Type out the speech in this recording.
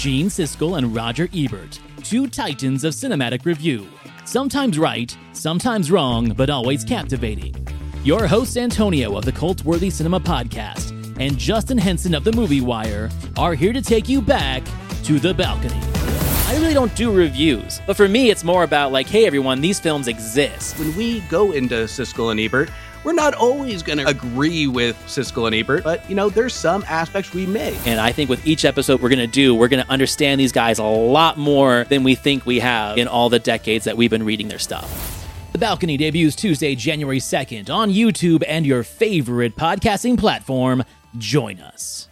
Gene Siskel and Roger Ebert, two titans of cinematic review. Sometimes right, sometimes wrong, but always captivating. Your hosts Antonio of the Cultworthy Cinema Podcast and Justin Henson of the Movie Wire are here to take you back to the balcony. I really don't do reviews, but for me, it's more about like, hey, everyone, these films exist. When we go into Siskel and Ebert, we're not always going to agree with Siskel and Ebert, but you know, there's some aspects we may. And I think with each episode we're going to do, we're going to understand these guys a lot more than we think we have in all the decades that we've been reading their stuff. The Balcony debuts Tuesday, January 2nd on YouTube and your favorite podcasting platform. Join us.